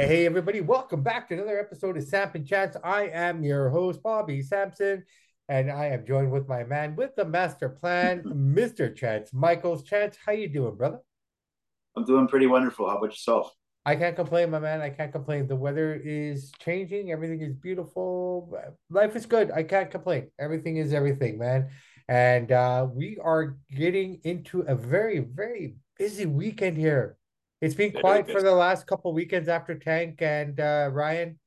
Hey, everybody, welcome back to another episode of Samp and Chance. I am your host, Bobby Sampson, and I am joined with my man with the master plan, Mr. Chance Michaels. Chance, how you doing, brother? I'm doing pretty wonderful. How about yourself? I can't complain, my man. I can't complain. The weather is changing. Everything is beautiful. Life is good. I can't complain. Everything is everything, man. And uh, we are getting into a very, very busy weekend here. It's been quiet for the last couple weekends after Tank and uh, Ryan.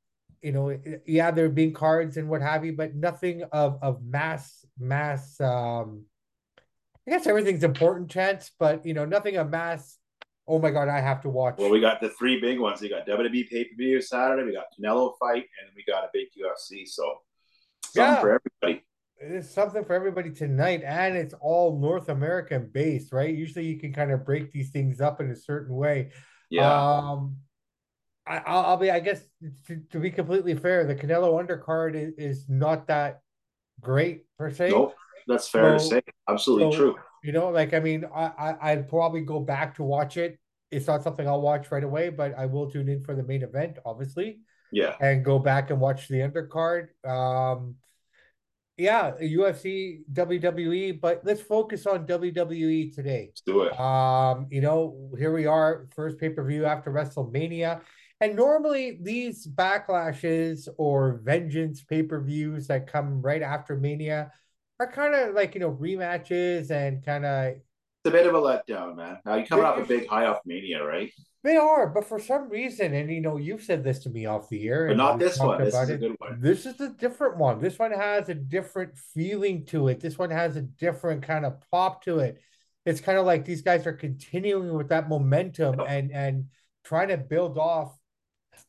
You know, yeah, there have been cards and what have you, but nothing of of mass mass. Um, I guess everything's important, chance, but you know, nothing of mass. Oh my god, I have to watch. Well, we got the three big ones. We got WWE pay per view Saturday. We got Canelo fight, and we got a big UFC. So, something yeah. for everybody it's something for everybody tonight, and it's all North American based, right? Usually, you can kind of break these things up in a certain way. Yeah. Um, I, I'll, I'll be, I guess, to, to, be completely fair, the Canelo undercard is, is not that great per se. Nope, that's fair so, to say. Absolutely so, true. You know, like I mean, I, I I'd probably go back to watch it. It's not something I'll watch right away, but I will tune in for the main event, obviously. Yeah. And go back and watch the undercard. Um yeah, UFC, WWE, but let's focus on WWE today. Let's do it. Um, you know, here we are, first pay-per-view after WrestleMania. And normally these backlashes or vengeance pay-per-views that come right after Mania are kind of like, you know, rematches and kind of a bit of a letdown, man. Now you're coming off a big high off Mania, right? They are, but for some reason, and you know, you've said this to me off the air, but not this one. This is a good one. This is a different one. This one has a different feeling to it. This one has a different kind of pop to it. It's kind of like these guys are continuing with that momentum and and trying to build off.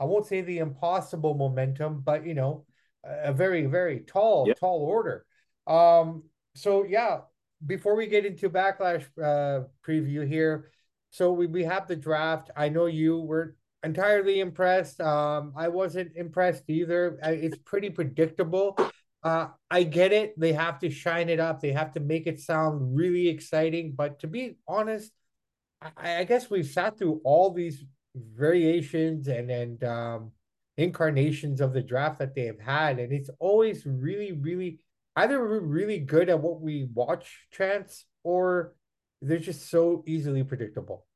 I won't say the impossible momentum, but you know, a very very tall tall order. Um. So yeah, before we get into backlash uh, preview here so we, we have the draft. I know you were entirely impressed. Um, I wasn't impressed either. It's pretty predictable. Uh, I get it. They have to shine it up. They have to make it sound really exciting. But to be honest, I, I guess we've sat through all these variations and and um, incarnations of the draft that they have had, and it's always really, really either we're really good at what we watch, chance, or they're just so easily predictable.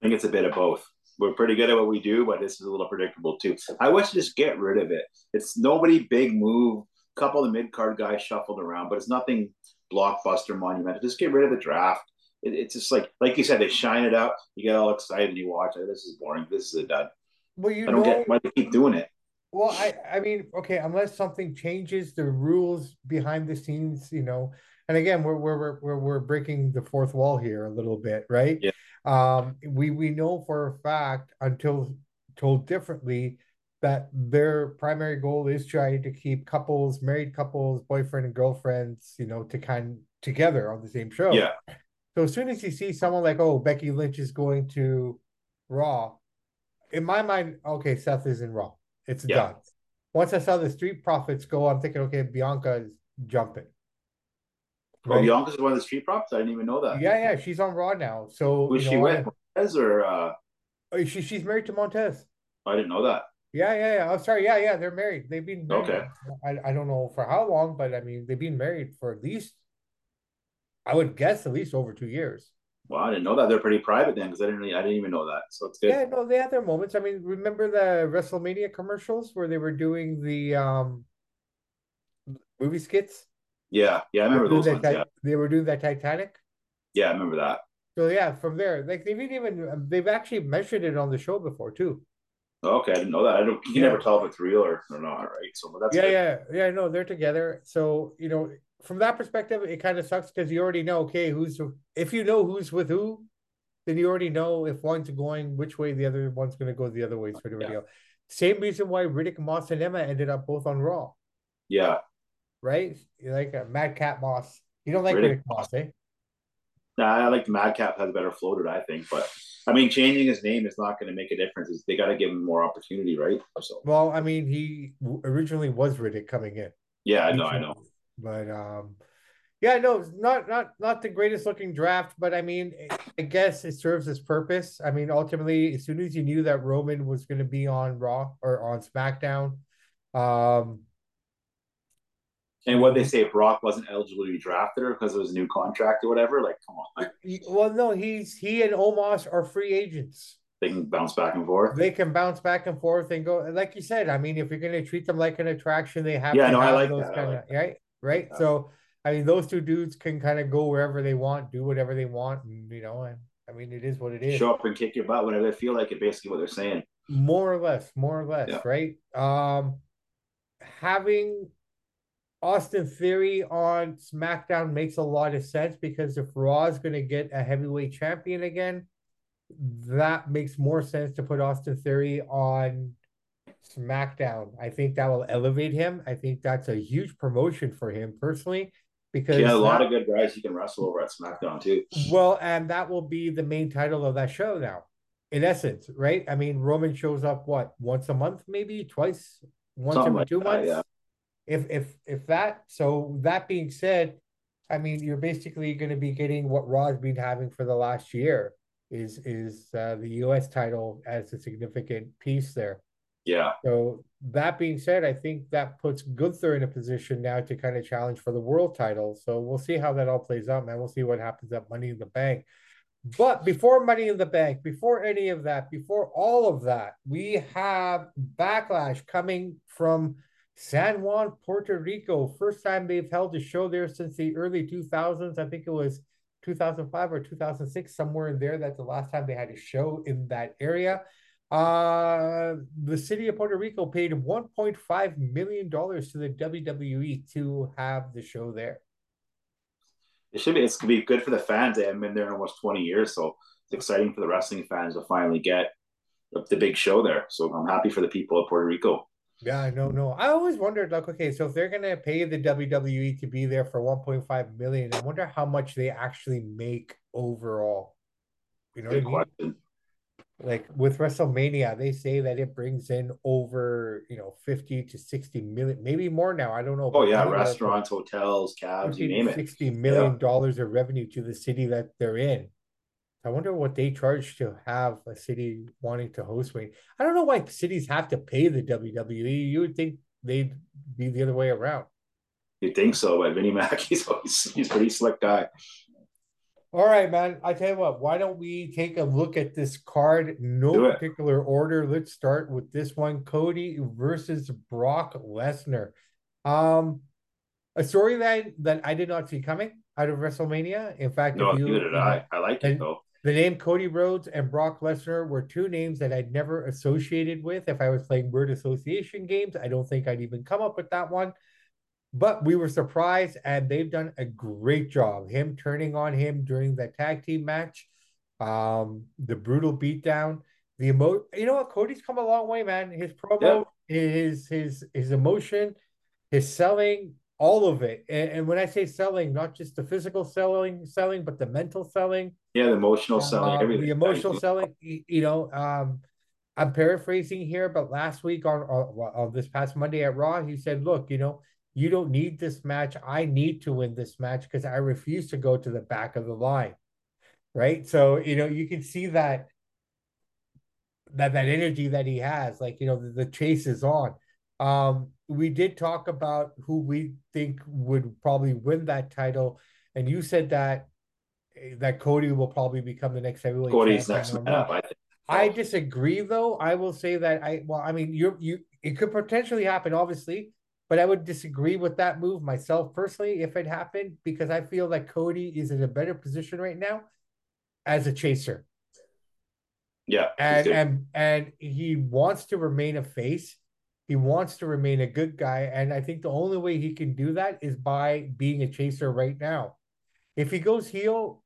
I think it's a bit of both. We're pretty good at what we do, but this is a little predictable too. I wish to just get rid of it. It's nobody big move. Couple of the mid card guys shuffled around, but it's nothing blockbuster monumental. Just get rid of the draft. It, it's just like like you said, they shine it up. You get all excited and you watch it. This is boring. This is a dud. Well, you I don't know, get why they keep doing it. Well, I I mean, okay, unless something changes the rules behind the scenes, you know, and again we're we're we're we're breaking the fourth wall here a little bit right? Yeah. Um we we know for a fact until told differently that their primary goal is trying to keep couples married couples boyfriend and girlfriends you know to kind together on the same show. Yeah. So as soon as you see someone like oh becky lynch is going to raw in my mind okay seth is in raw it's yeah. done once i saw the street profits go i'm thinking okay bianca is jumping Right? Oh, Bianca's one of the street props. I didn't even know that. Yeah, yeah, she's on Raw now. So who's she with? Montez or uh... Oh, she she's married to Montez. I didn't know that. Yeah, yeah, yeah. Oh, sorry. Yeah, yeah. They're married. They've been married. okay. I, I don't know for how long, but I mean they've been married for at least I would guess at least over two years. Well, I didn't know that. They're pretty private then, because I didn't really, I didn't even know that. So it's good. Yeah, no, they had their moments. I mean, remember the WrestleMania commercials where they were doing the um movie skits? Yeah, yeah, I remember those ones. Ti- yeah. They were doing that Titanic. Yeah, I remember that. So yeah, from there, like they've even they've actually mentioned it on the show before too. Okay, I didn't know that. I don't. You yeah. never tell if it's real or, or not, right? So that's yeah, good. yeah, yeah. No, they're together. So you know, from that perspective, it kind of sucks because you already know. Okay, who's if you know who's with who, then you already know if one's going which way, the other one's going to go the other way, sort of yeah. deal. Same reason why Riddick Moss and Emma ended up both on Raw. Yeah, right? You like a Madcap Moss. You don't like Riddick, Riddick Moss, eh? Nah, I like Madcap has better floated, I think. But I mean, changing his name is not going to make a difference. It's, they got to give him more opportunity, right? So. Well, I mean, he originally was Riddick coming in. Yeah, I know, I know. But um, Yeah, no, not not not the greatest looking draft, but I mean, I guess it serves its purpose. I mean, ultimately, as soon as you knew that Roman was going to be on Raw or on SmackDown, um, and what they say, Brock wasn't eligible to be drafted or because of his new contract or whatever. Like, come on. well, no, he's he and Omos are free agents. They can bounce back and forth. They can bounce back and forth and go. Like you said, I mean, if you're going to treat them like an attraction, they have. Yeah, no, I like those that. kind like of right, right. Yeah. So, I mean, those two dudes can kind of go wherever they want, do whatever they want, and you know, and I mean, it is what it is. Show up and kick your butt whenever they feel like it. Basically, what they're saying. More or less, more or less, yeah. right? Um, having Austin Theory on SmackDown makes a lot of sense because if Raw is going to get a heavyweight champion again, that makes more sense to put Austin Theory on SmackDown. I think that will elevate him. I think that's a huge promotion for him personally because yeah, a lot that, of good guys he can wrestle over at SmackDown too. Well, and that will be the main title of that show now. In essence, right? I mean, Roman shows up what once a month, maybe twice, once Something every like two that, months. yeah. If if if that so that being said, I mean you're basically going to be getting what Raw's been having for the last year is is uh, the U.S. title as a significant piece there. Yeah. So that being said, I think that puts Gunther in a position now to kind of challenge for the world title. So we'll see how that all plays out, man. We'll see what happens at Money in the Bank. But before Money in the Bank, before any of that, before all of that, we have backlash coming from San Juan, Puerto Rico. First time they've held a show there since the early 2000s. I think it was 2005 or 2006, somewhere in there. That's the last time they had a show in that area. Uh, the city of Puerto Rico paid 1.5 million dollars to the WWE to have the show there. It should be. It's gonna be good for the fans. They haven't been there in almost 20 years, so it's exciting for the wrestling fans to finally get the, the big show there. So I'm happy for the people of Puerto Rico. Yeah, no, no. I always wondered, like, okay, so if they're gonna pay the WWE to be there for 1.5 million, I wonder how much they actually make overall. You know Good I mean? question. Like with WrestleMania, they say that it brings in over, you know, 50 to 60 million, maybe more now. I don't know. Oh yeah, restaurants, hotels, cabs, you name it. 60 million dollars of revenue to the city that they're in. I wonder what they charge to have a city wanting to host me. I don't know why cities have to pay the WWE. You would think they'd be the other way around. You think so, but Vinnie Mac, he's always, he's a pretty slick guy. All right, man. I tell you what, why don't we take a look at this card? No particular order. Let's start with this one Cody versus Brock Lesnar. Um, a story that, that I did not see coming out of WrestleMania. In fact, No, if you, did I. I like it though. the name Cody Rhodes and Brock Lesnar were two names that I'd never associated with. If I was playing word association games, I don't think I'd even come up with that one. But we were surprised, and they've done a great job. Him turning on him during the tag team match, um, the brutal beatdown, the emo. You know what? Cody's come a long way, man. His promo, his his his emotion, his selling, all of it. And, and when I say selling, not just the physical selling, selling, but the mental selling Yeah, the emotional selling, uh, everything. the emotional selling you know um i'm paraphrasing here but last week on, on on this past monday at raw he said look you know you don't need this match. I need to win this match because i refuse to go to the back of the line. Right? So you know you can see that that that energy that he has like you know the, the chase is on. Um we did talk about who we think would probably win that title and you said that that Cody will probably become the next heavyweight Cody's next man up, I think. I disagree though. I will say that I well, I mean, you're you it could potentially happen, obviously, but I would disagree with that move myself personally if it happened because I feel that Cody is in a better position right now as a chaser, Yeah. and and and he wants to remain a face. He wants to remain a good guy, and I think the only way he can do that is by being a chaser right now. If he goes heel,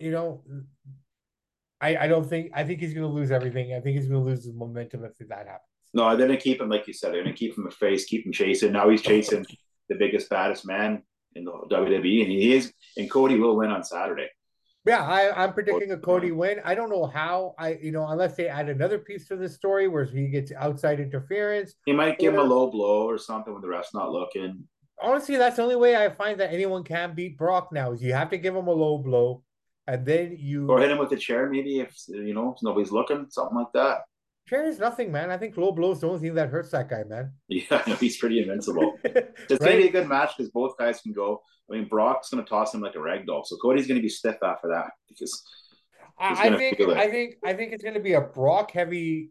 you know, I, I don't think I think he's going to lose everything. I think he's going to lose his momentum if that happens. No, they're gonna keep him like you said. They're gonna keep him a face, keep him chasing. Now he's chasing the biggest, baddest man in the WWE, and he is. And Cody will win on Saturday. Yeah, I, I'm predicting a Cody win. I don't know how. I you know unless they add another piece to the story where he gets outside interference. He might give him a low blow or something when the rest not looking. honestly, that's the only way I find that anyone can beat Brock now is you have to give him a low blow, and then you or hit him with a chair, maybe if you know if nobody's looking, something like that. Is nothing, man. I think low blows is the only thing that hurts that guy, man. Yeah, no, he's pretty invincible. It's gonna be a good match because both guys can go. I mean, Brock's gonna toss him like a rag doll, so Cody's gonna be stiff after that because I, think. I think I think it's gonna be a Brock heavy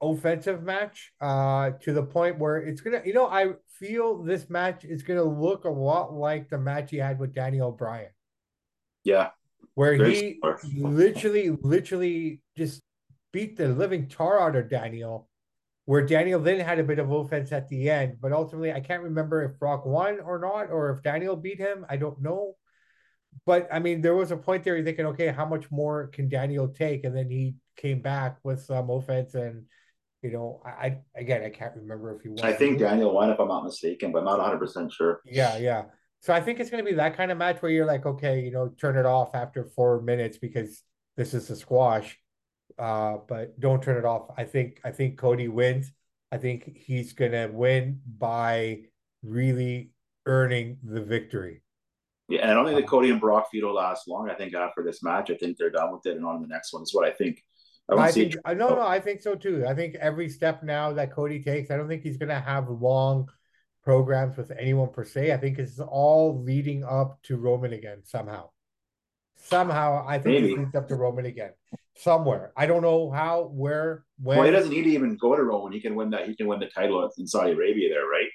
offensive match, uh, to the point where it's gonna, you know, I feel this match is gonna look a lot like the match he had with Daniel Bryan. yeah, where Very he similar. literally, literally just beat the living tar out of Daniel. Where Daniel then had a bit of offense at the end, but ultimately I can't remember if Brock won or not, or if Daniel beat him. I don't know. But I mean, there was a point there you're thinking, okay, how much more can Daniel take? And then he came back with some offense, and you know, I, again I can't remember if he won. I think Daniel won if I'm not mistaken, but I'm not 100 percent sure. Yeah, yeah. So I think it's going to be that kind of match where you're like, okay, you know, turn it off after four minutes because this is a squash. Uh, but don't turn it off. I think I think Cody wins. I think he's to win by really earning the victory. Yeah, and I don't think the Cody and Brock feud will last long. I think after this match, I think they're done with it and on to the next one. Is what I think. I don't I see. think no no I think so too. I think every step now that Cody takes, I don't think he's gonna have long programs with anyone per se. I think it's all leading up to Roman again somehow. Somehow I think Maybe. it leads up to Roman again. Somewhere. I don't know how, where, when. Well, he doesn't need to even go to Roman. He can win that. He can win the title in Saudi Arabia there, right?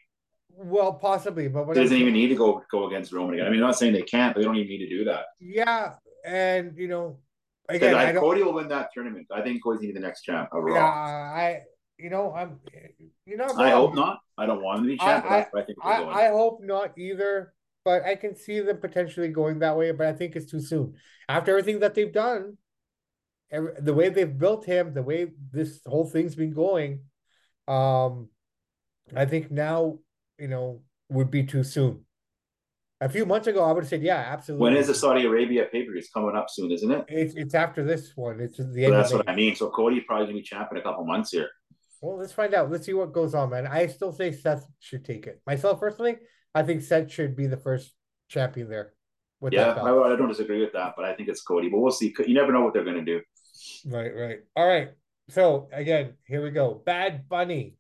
Well, possibly, but doesn't even need to go go against Roman again. I mean, I'm not saying they can't, but they don't even need to do that. yeah, and you know, again, I- I Cody will win that tournament. I think Cody's gonna be the next champ yeah. I you know, I'm you know, I hope not. I don't want him to be champ, but I- I think I, going. I hope not either, but I can see them potentially going that way, but I think it's too soon. After everything that they've done, every, the way they've built him, the way this whole thing's been going, um, I think now, you know, would be too soon. A few months ago, I would have said, yeah, absolutely. when is the Saudi Arabia pay per view? It's coming up soon, isn't it? It's it's after this one. It's the So that's of what I mean. So Cody probably gonna be champ in a couple months here. Well, let's find out. Let's see what goes on, man. I still say Seth should take it. Myself personally, I think Seth should be the first champion there. Yeah. I, I don't disagree with that, but I think it's Cody. But we'll see. You never know what they're gonna do. Right, right. All right. So again, here we go. Bad Bunny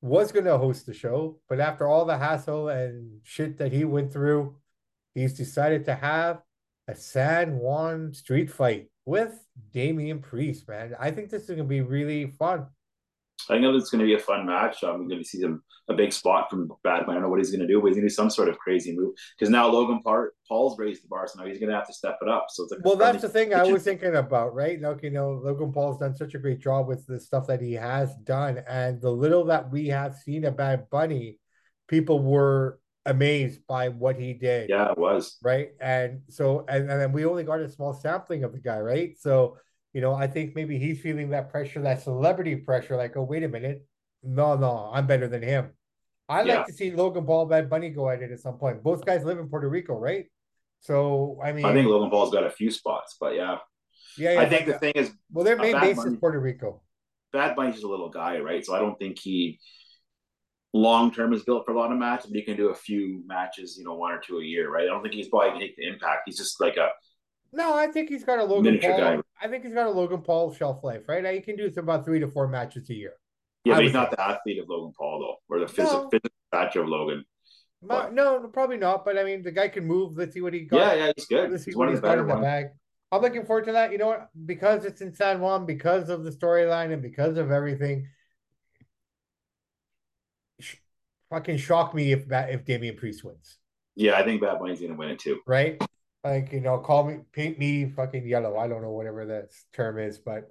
was going to host the show, but after all the hassle and shit that he went through, he's decided to have a San Juan street fight with Damian Priest, man. I think this is going to be really fun. I think it's going to be a fun match. I'm going to see some a big spot from Bad. Bunny. I don't know what he's going to do, but he's going to do some sort of crazy move because now Logan Paul, Paul's raised the bar, so now he's going to have to step it up. So it's like a Well, that's the thing I was thinking about, right? Like, you know, Logan Paul's done such a great job with the stuff that he has done. And the little that we have seen of Bad Bunny, people were amazed by what he did. Yeah, it was. right? And so, and, and then we only got a small sampling of the guy, right? So, you know, I think maybe he's feeling that pressure, that celebrity pressure, like, oh, wait a minute. No, no, I'm better than him. I'd Yeah. like to see Logan Paul, Bad Bunny go at it at some point. Both guys live in Puerto Rico, right? So, I mean, I think Logan Paul's got a few spots, but yeah, yeah, yeah. I think but- the thing is, well, their uh, main base is Puerto Rico. Bad Bunny's just a little guy, right? So I don't think he long term is built for a lot of matches, but he can do a few matches, you know, one or two a year, right? I don't think he's probably gonna take the impact. He's just like a No, I think he's got a Logan Miniature Paul. guy. I think he's got a Logan Paul shelf life, right? He can do about three to four matches a year. yeah, I but he's not the athlete of Logan Paul though, or the physical, No. physical stature of Logan. No, probably not. But I mean, the guy can move. Let's see what he got. Yeah, yeah, he's good. Let's see He's what one of he's the got in the bag. I'm looking forward to that. You know what? Because it's in San Juan, because of the storyline, and because of everything. sh- Fucking shock me if if Damian Priest wins, Yeah, I think Bad Bunny's gonna win it too. right? Like you know, call me, paint me fucking yellow. I don't know whatever that term is, but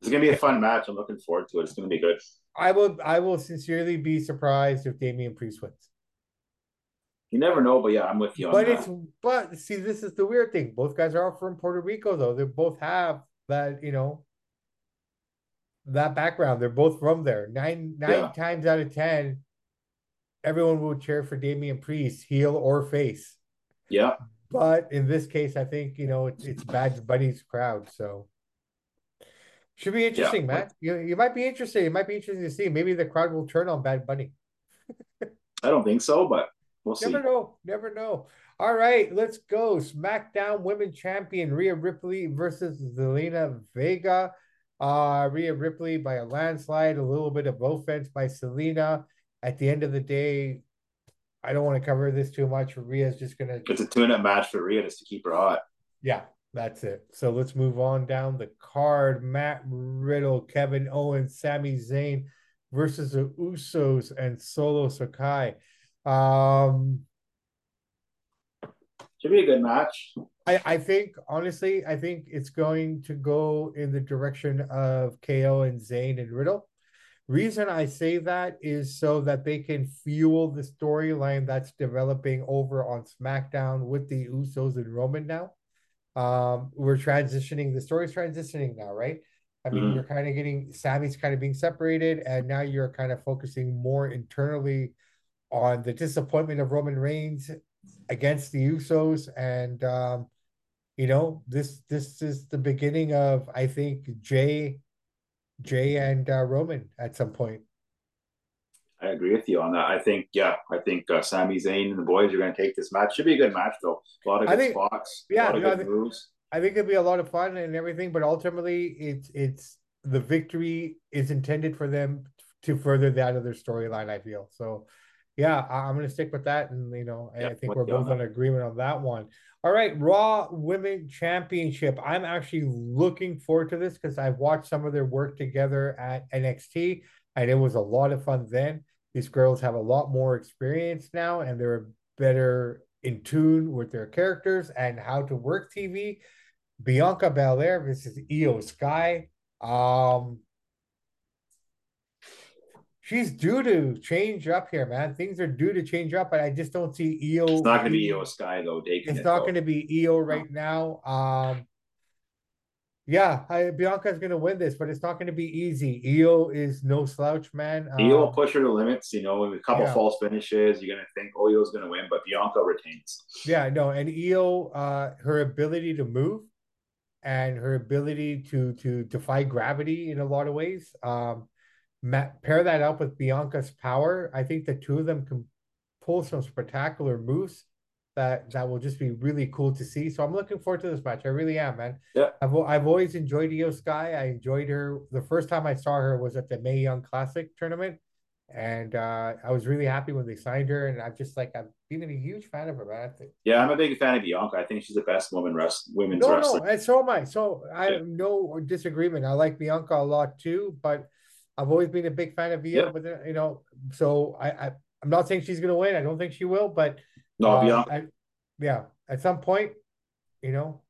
It's gonna be a fun match. I'm looking forward to it. It's gonna be good. I will I will sincerely be surprised if Damian Priest wins. You never know, but yeah, I'm with you on But that. it's but see, this is the weird thing. Both guys are from Puerto Rico, though. They both have that, you know, that background. They're both from there. Nine nine Yeah. times out of ten, everyone will cheer for Damian Priest, heel or face. yeah, But in this case, I think you know it's it's Bad Bunny's crowd, so should be interesting, man. You you might be interested. It might be interesting to see. Maybe the crowd will turn on Bad Bunny. I don't think so, but We'll see. Never know. Never know. All right, let's go. SmackDown Women Champion Rhea Ripley versus Zelina Vega. Uh, Rhea Ripley by a landslide, a little bit of offense by Zelina. At the end of the day, I don't want to cover this too much. Rhea's just gonna. It's a tune-up match for Rhea just to keep her hot. Yeah, that's it. So let's move on down the card. Matt Riddle, Kevin Owens, Sami Zayn versus the Usos and Solo Sikoa. Um, should be a good match. I, I think honestly, I think it's going to go in the direction of KO and Zayn and Riddle. Reason I say that is so that they can fuel the storyline that's developing over on SmackDown with the Usos and Roman now. Um, we're transitioning, the story's transitioning now, right? I mean, mm-hmm. you're kind of getting Sami's kind of being separated, and now you're kind of focusing more internally on the disappointment of Roman Reigns against the Usos, and um, you know this this is the beginning of I think Jay, Jay and uh, Roman at some point. I agree with you on that. I think yeah, I think uh, Sami Zayn and the boys are going to take this match. Should be a good match though. A lot of good think, spots. Yeah, a lot of good I think, moves. I think it'd be a lot of fun and everything, but ultimately, it's it's the victory is intended for them to further that other storyline. I feel so yeah, I'm going to stick with that. And, you know, I think we're both on agreement on that one. All right, Raw Women Championship. I'm actually looking forward to this because I've watched some of their work together at NXT, and it was a lot of fun then. These girls have a lot more experience now, and they're better in tune with their characters and how to work TV. Bianca Belair versus Iyo Sky. Um, she's due to change up here, man. Things are due to change up, but I just don't see Iyo. It's not going to be Iyo Sky though. Taking it's it, not going to be Iyo right no. now. Um, yeah, I, Bianca's going to win this, but it's not going to be easy. Iyo is no slouch, man. Um, Iyo will push her to limits. You know, with a couple yeah. false finishes, you're going to think, oh, Iyo's going to win, but Bianca retains. Yeah, no, and Iyo, uh, her ability to move and her ability to to defy gravity in a lot of ways. Um, pair that up with Bianca's power, I think the two of them can pull some spectacular moves that that will just be really cool to see. So I'm looking forward to this match. I really am, man. Yeah. I've I've always enjoyed Iyo Sky. I enjoyed her. The first time I saw her was at the Mae Young Classic tournament. And uh, I was really happy when they signed her, and I've just like I've been a huge fan of her, man. Yeah, I'm a big fan of Bianca. I think she's the best woman rest women's no, wrestler. No, and so am I. So I have no disagreement. I like Bianca a lot too, but I've always been a big fan of Via, but you know, so I, I I'm not saying she's gonna win. I don't think she will, but no, uh. I, yeah, at some point, you know,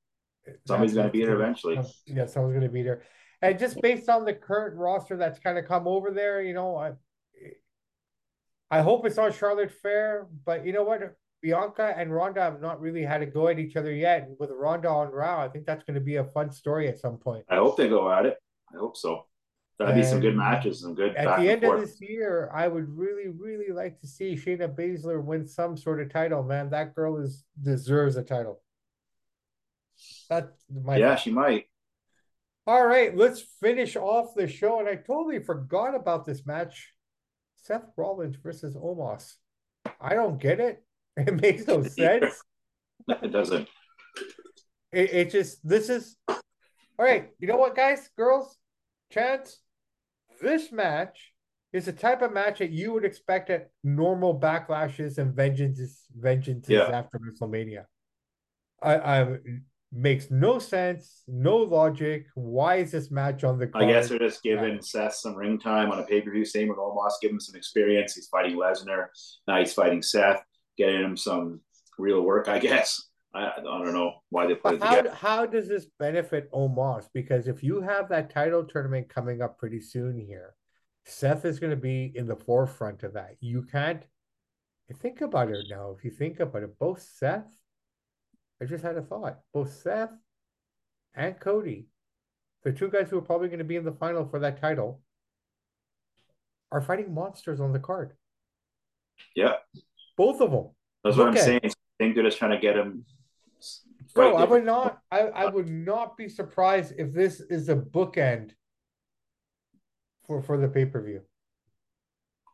somebody's gonna beat her eventually. Yeah, someone's gonna beat her, and just based on the current roster that's kind of come over there, you know, I I hope it's not Charlotte Flair, but you know what? Bianca and Ronda have not really had a go at each other yet. With Ronda on Raw, I think that's going to be a fun story at some point. I hope they go at it. I hope so. That'd be some good matches, some good. At the end of this year, I would really, really like to see Shayna Baszler win some sort of title. Man, that girl is deserves a title. That might. Yeah, she might. All right, let's finish off the show. And I totally forgot about this match: Seth Rollins versus Omos. I don't get it. It makes no sense. it doesn't. It, it just this is all right. You know what, guys, girls, chance this match is the type of match that you would expect at normal backlashes and vengeances vengeances yeah. after WrestleMania. I, I makes no sense, no logic. Why is this match on the card? I guess they're just giving yeah. Seth some ring time on a pay per view. Same with Omos, give him some experience. He's fighting Lesnar. Now he's fighting Seth, getting him some real work, I guess. I, I don't know why they put it how, together. How does this benefit Omos? Because if you have that title tournament coming up pretty soon here, Seth is going to be in the forefront of that. You can't think about it now. If you think about it, both Seth, I just had a thought, both Seth and Cody, the two guys who are probably going to be in the final for that title, are fighting monsters on the card. Yeah. Both of them. That's Look what I'm saying. I think they're just trying to get him Bro, I would not. I, I would not be surprised if this is a bookend for for the pay per view.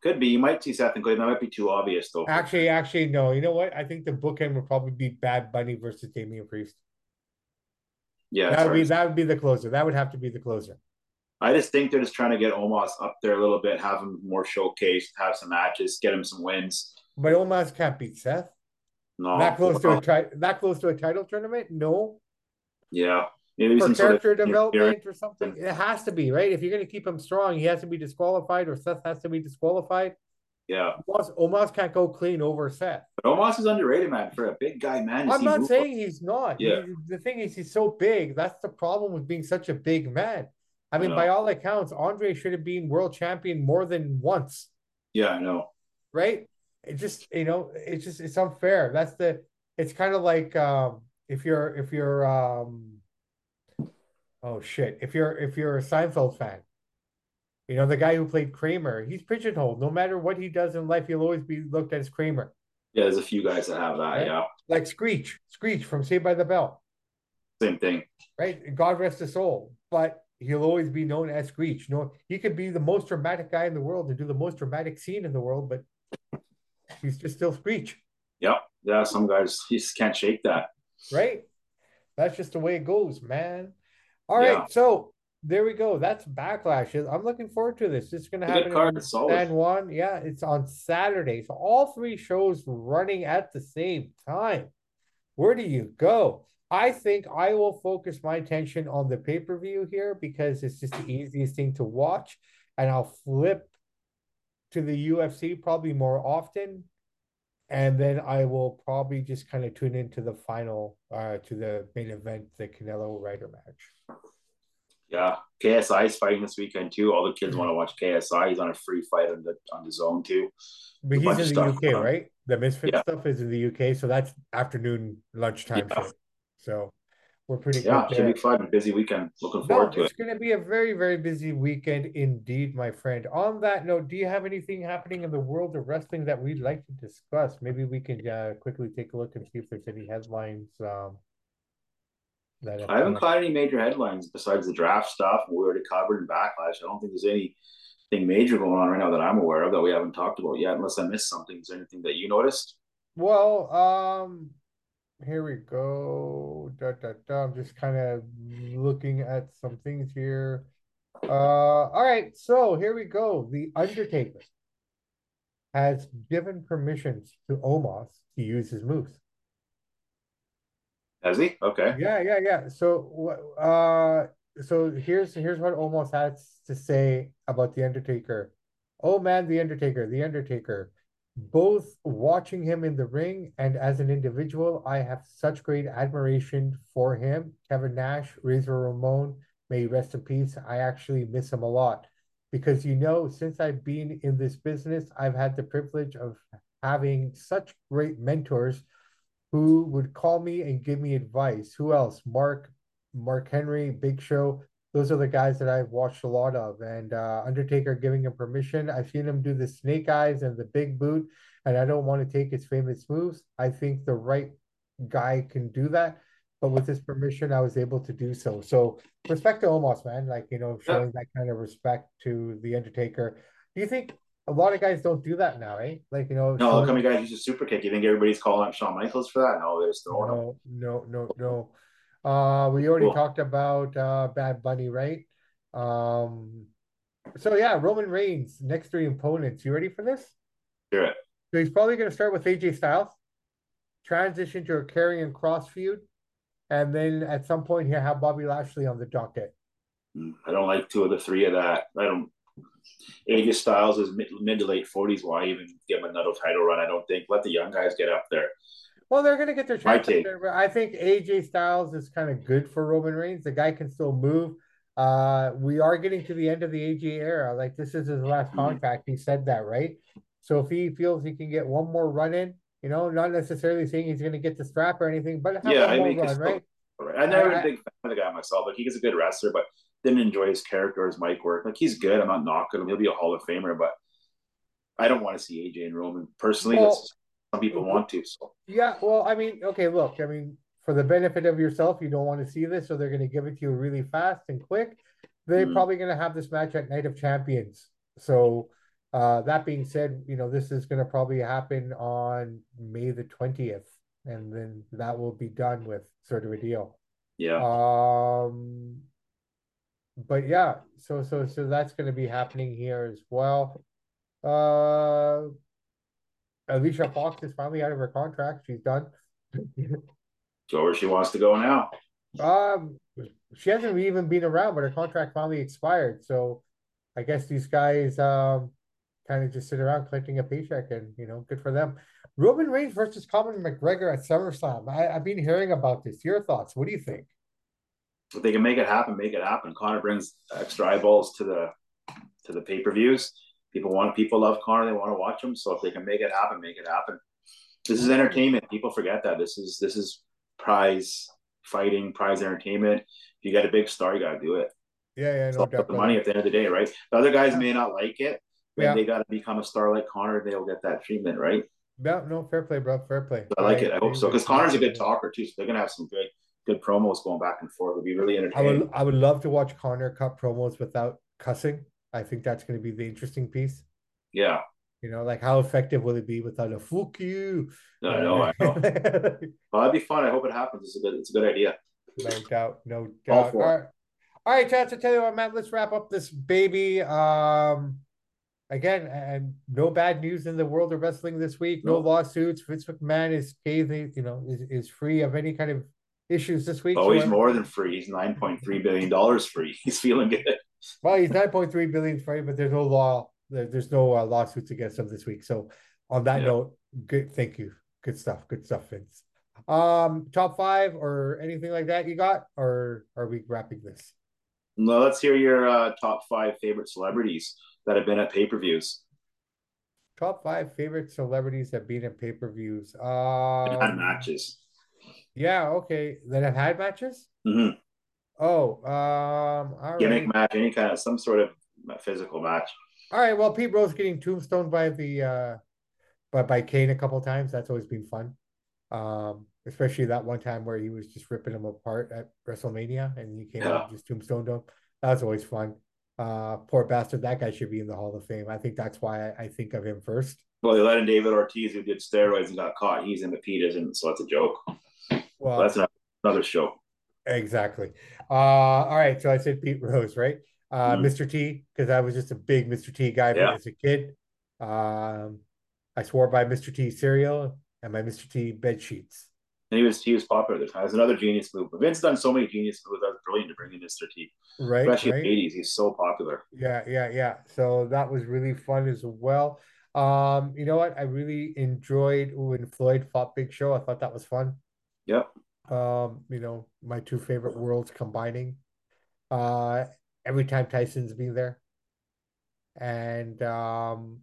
Could be. You might see Seth and Clay. That might be too obvious, though. Actually, actually, no. You know what? I think the bookend would probably be Bad Bunny versus Damian Priest. Yeah, that would be that would be the closer. That would have to be the closer. I just think they're just trying to get Omos up there a little bit, have him more showcased, have some matches, get him some wins. But Omos can't beat Seth. No, that close well, to a tri- that close to a title tournament? No. Yeah, maybe For some character sort of development or something. It has to be right. If you're going to keep him strong, he has to be disqualified, or Seth has to be disqualified. Yeah, Omos, Omos can't go clean over Seth. But Omos is underrated, man, for a big guy, man. I'm not saying he's not. Yeah. He, the thing is, he's so big. That's the problem with being such a big man. I mean, I by all accounts, Andre should have been world champion more than once. Yeah, I know. Right? It just, you know, it's just it's unfair. That's the it's kind of like um if you're if you're um oh shit, if you're if you're a Seinfeld fan, you know, the guy who played Kramer, he's pigeonholed. No matter what he does in life, he'll always be looked at as Kramer. Yeah, there's a few guys that have that, right? yeah. Like Screech, Screech from Saved by the Bell. Same thing. Right? God rest his soul. But he'll always be known as Screech. You know, he could be the most dramatic guy in the world and do the most dramatic scene in the world, but he's just still Screech. Yep. Yeah, some guys just can't shake that. Right? That's just the way it goes, man. All right, yeah. so there we go. That's backlash. I'm looking forward to this. It's gonna happen in San Juan. Yeah, it's on Saturday. So all three shows running at the same time. Where do you go? I think I will focus my attention on the pay per view here because it's just the easiest thing to watch, and I'll flip to the UFC probably more often, and then I will probably just kind of tune into the final, uh, to the main event, the Canelo Ryder match. Yeah, KSI is fighting this weekend too. All the kids mm-hmm. want to watch KSI. He's on a free fight on the on the zone too. But he's in the UK, right? The Misfit yeah. stuff is in the UK, so that's afternoon lunchtime yeah. So we're pretty yeah, should be fun. And busy weekend. Looking forward to it's it. It's going to be a very, very busy weekend indeed, my friend. On that note, do you have anything happening in the world of wrestling that we'd like to discuss? Maybe we can uh, quickly take a look and see if there's any headlines. Um, that I haven't caught any major headlines besides the draft stuff. We already covered in backlash. I don't think there's anything major going on right now that I'm aware of that we haven't talked about yet, unless I missed something. Is there anything that you noticed? Well, um, here we go. Da, da, da. I'm just kind of looking at some things here. Uh, all right, so here we go. The Undertaker has given permissions to Omos to use his moves. Has he? Okay. Yeah, yeah, yeah. So, uh, so here's here's what Omos has to say about the Undertaker. Oh man, the Undertaker, the Undertaker both watching him in the ring and as an individual, I have such great admiration for him. Kevin Nash, Razor Ramon, may he rest in peace. I actually miss him a lot because you know, since I've been in this business, I've had the privilege of having such great mentors who would call me and give me advice. Who else? Mark, Mark Henry, Big Show, those are the guys that I've watched a lot of. And uh, Undertaker giving him permission. I've seen him do the snake eyes and the big boot, and I don't want to take his famous moves. I think the right guy can do that. But with his permission, I was able to do so. So respect to Omos, man. Like, you know, showing that kind of respect to the Undertaker. Do you think a lot of guys don't do that now, eh? Like, you know, no, look how many guys use a super kick. You think everybody's calling out Shawn Michaels for that? No, there's throwing no, no, no, no. Uh, we already cool. talked about uh, Bad Bunny, right? Um, so yeah, Roman Reigns next three opponents. You ready for this? Sure. So he's probably going to start with AJ Styles, transition to a Karrion Kross feud, and then at some point he'll have Bobby Lashley on the docket. I don't like two of the three of that. I don't. AJ Styles is mid, mid to late forties. Why even give him another title run? I don't think. Let the young guys get up there. Well, they're going to get their chance. I think AJ Styles is kind of good for Roman Reigns. The guy can still move. Uh, we are getting to the end of the AJ era. Like this is his last mm-hmm. contract. He said that, right? So if he feels he can get one more run in, you know, not necessarily saying he's going to get the strap or anything, but yeah, I mean, run, right? right? I never a big fan of the guy myself. Like he's a good wrestler, but didn't enjoy his character, his mic work. Like he's good. I'm not knocking him. He'll be a Hall of Famer, but I don't want to see AJ and Roman personally. Well, some people want to. So yeah, well, I mean, okay, look, I mean, for the benefit of yourself, you don't want to see this, so they're going to give it to you really fast and quick. They're mm. probably going to have this match at Night of Champions. So Uh, that being said, you know, this is going to probably happen on May the 20th, and then that will be done with sort of a deal. Yeah. Um, but yeah, so so so that's going to be happening here as well. Uh, Alicia Fox is finally out of her contract. She's done. so where she wants to go now. Um, she hasn't even been around, but her contract finally expired. So I guess these guys um kind of just sit around collecting a paycheck, and you know, good for them. Roman Reigns versus Conor McGregor at SummerSlam. I, I've been hearing about this. Your thoughts? What do you think? If they can make it happen, make it happen. Conor brings extra eyeballs to the to the pay per views. People want people love Conor. They want to watch him. So if they can make it happen, make it happen. This is entertainment. People forget that this is this is prize fighting, prize entertainment. If you got a big star, you got to do it. Yeah, yeah, no doubt. The money at the end of the day, right? The other guys yeah. may not like it, but yeah. they got to become a star like Conor. they'll get that treatment, right? Yeah, no, fair play, bro. Fair play. I like I, it. I hope so because Conor's a good talker too, so they're gonna have some good good promos going back and forth. It'll be really entertaining. I would I would love to watch Conor cut promos without cussing. I think that's going to be the interesting piece. Yeah. You know, like how effective will it be without a "fuck you"? No, I know, I know. well, that'd be fun. I hope it happens. It's a good, it's a good idea. No doubt, no doubt. All, All right, all right, Chance. I tell you what, man. Let's wrap up this baby. Um, again, and no bad news in the world of wrestling this week. No, no lawsuits. Vince McMahon is scathed, you know, is, is free of any kind of issues this week. Oh, he's more than free. He's nine point three billion dollars free. He's feeling good. Well, he's nine point three billion free, but there's no law. There, there's no uh, lawsuits against him this week. So, on that yeah. note, good. Thank you. Good stuff. Good stuff, Vince. Um, top five or anything like that you got, or are we wrapping this? No, let's hear your uh, top five favorite celebrities that have been at pay per views. Top five favorite celebrities that have been at pay per views. Um, had matches. Yeah. Okay. That have had matches. Mm-hmm. Oh, um, all gimmick right. match, any kind of some sort of physical match. All right. Well, Pete Rose getting tombstone by the uh, by by Kane a couple times. That's always been fun. Um, especially that one time where he was just ripping him apart at WrestleMania, and he came yeah. out and just tombstoned him. That was always fun. Uh, poor bastard. That guy should be in the Hall of Fame. I think that's why I, I think of him first. Well, they let in David Ortiz, who did steroids and got caught. He's in the Pete isn't, so that's a joke. Well, that's another show. Exactly. Uh, all right. So I said Pete Rose, right? Uh, mm-hmm. Mr. T, because I was just a big Mr. T guy yeah. as a kid. Um, I swore by Mr. T cereal and my Mr. T bed sheets. And he was he was popular at the time. It was another genius move. But Vince done so many genius moves. That was brilliant to bring in Mr. T. Right. Especially right. in the eighties. He's so popular. Yeah, yeah, yeah. So that was really fun as well. Um, you know what? I really enjoyed when Floyd fought Big Show. I thought that was fun. Yep. Um, you know, my two favorite worlds combining. Uh every time Tyson's been there. And um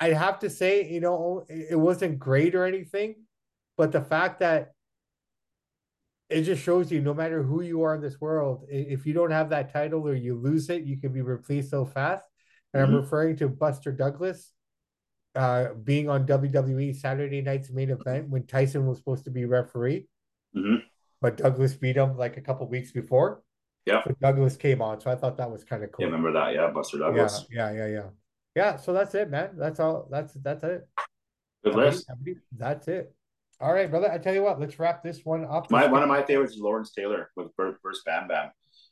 I'd have to say, you know, it wasn't great or anything, but the fact that it just shows you no matter who you are in this world, if you don't have that title or you lose it, you can be replaced so fast. And mm-hmm. I'm referring to Buster Douglas uh, being on WWE Saturday night's main event when Tyson was supposed to be referee. Mm-hmm. But Douglas beat him like a couple weeks before. Yeah. So Douglas came on. So I thought that was kind of cool. Yeah, remember that? Yeah, Buster Douglas. Yeah, yeah, yeah, yeah yeah, so that's it, man. That's all. That's that's it. Good list. That's it. All right, brother. I tell you what. Let's wrap this one up. My one of my favorites is Lawrence Taylor with First Bam Bam.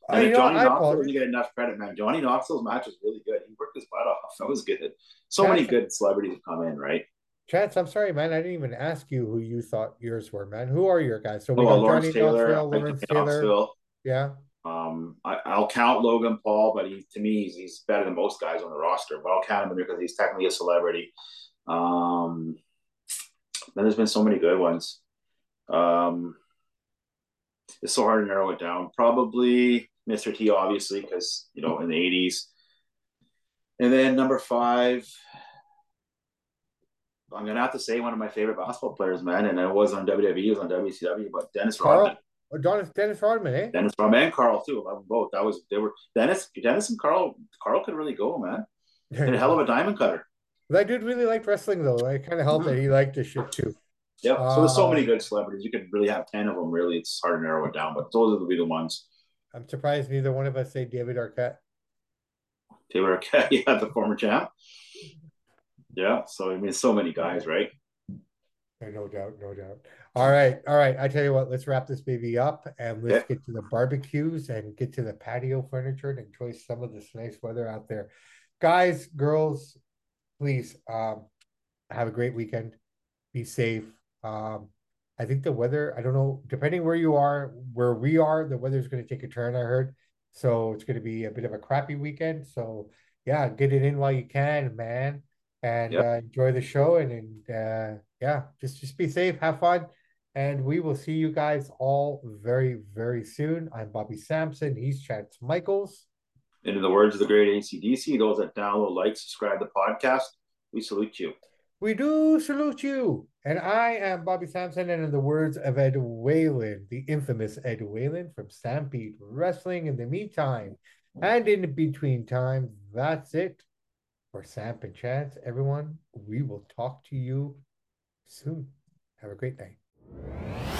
And uh, Johnny Knoxville didn't get enough credit, man. Johnny Knoxville's match was really good. He worked his butt off. That was good. So Chance, many good celebrities have come in, right? Chance, I'm sorry, man. I didn't even ask you who you thought yours were, man. Who are your guys? So we oh, got Lawrence Johnny Taylor, Knoxville, Lawrence Taylor. Knoxville. Yeah. Um, I, will count Logan Paul, but he to me he's, he's, better than most guys on the roster. But I'll count him in because he's technically a celebrity. Um, then there's been so many good ones. Um, it's so hard to narrow it down. Probably Mr. T, obviously, because you know in the '80s. And then number five, I'm gonna have to say one of my favorite basketball players, man, and it was on WWE, it was on WCW, but Dennis Karl, Rodman. Oh, Dennis, Dennis Rodman, eh? Dennis Rodman and Karl too. I love them both. That was they were Dennis, Dennis and Karl. Karl could really go, man. And a hell of a diamond cutter. That dude really liked wrestling, though. I kind of helped mm-hmm. that he liked the shit too. Yeah. So there's so many uh, good celebrities. You could really have ten of them. Really, it's hard to narrow it down, but those are the be the ones. I'm surprised neither one of us say David Arquette. Taylor Arquette, yeah, the former champ. Yeah, so I mean, so many guys, right? No doubt, no doubt. All right, all right. I tell you what, let's wrap this baby up and let's yeah. get to the barbecues and get to the patio furniture and enjoy some of this nice weather out there. Guys, girls, please um, have a great weekend. Be safe. Um, I think the weather, I don't know, depending where you are, where we are, the weather's going to take a turn, I heard. So it's going to be a bit of a crappy weekend. So yeah, get it in while you can, man, and yep. uh, enjoy the show. And, and uh, yeah, just just be safe, have fun, and we will see you guys all very very soon. I'm Bobby Sampson. He's Chance Michaels. And in the words of the great ACDC, those that download, like, subscribe the podcast, we salute you. We do salute you. And I am Bobby Sampson, and in the words of Ed Whalen, the infamous Ed Whalen from Stampede Wrestling, in the meantime and in between time, that's it for Samp and Chance. Everyone, we will talk to you soon. Have a great night.